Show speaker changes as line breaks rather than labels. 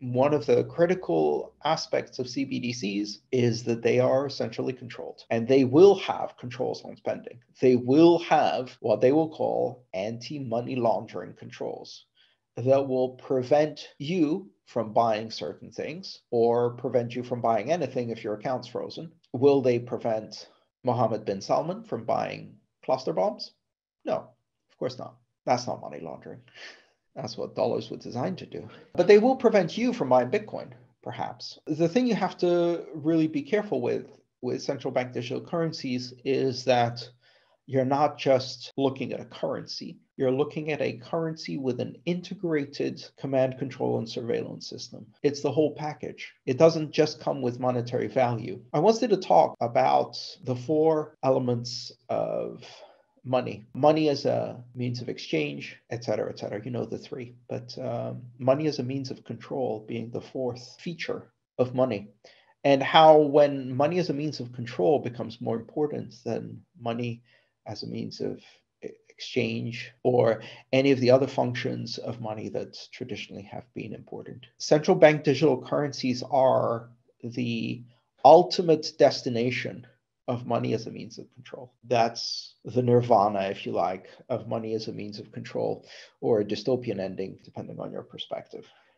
one of the critical aspects of CBDCs is that they are centrally controlled and they will have controls on spending. They will have what they will call anti money laundering controls that will prevent you from buying certain things or prevent you from buying anything if your account's frozen. Will they prevent Mohammed bin Salman from buying cluster bombs? No, of course not. That's not money laundering. That's what dollars were designed to do. But they will prevent you from buying Bitcoin, perhaps. The thing you have to really be careful with with central bank digital currencies is that you're not just looking at a currency, you're looking at a currency with an integrated command, control, and surveillance system. It's the whole package. It doesn't just come with monetary value. I wanted to talk about the four elements of money. Money as a means of exchange et cetera et cetera. You know the three. But um, money as a means of control being the fourth feature of money. And how when money as a means of control becomes more important than money as a means of exchange or any of the other functions of money that traditionally have been important. Central bank digital currencies are the ultimate destination of money as a means of control. That's the nirvana, if you like, of money as a means of control, or a dystopian ending, depending on your perspective.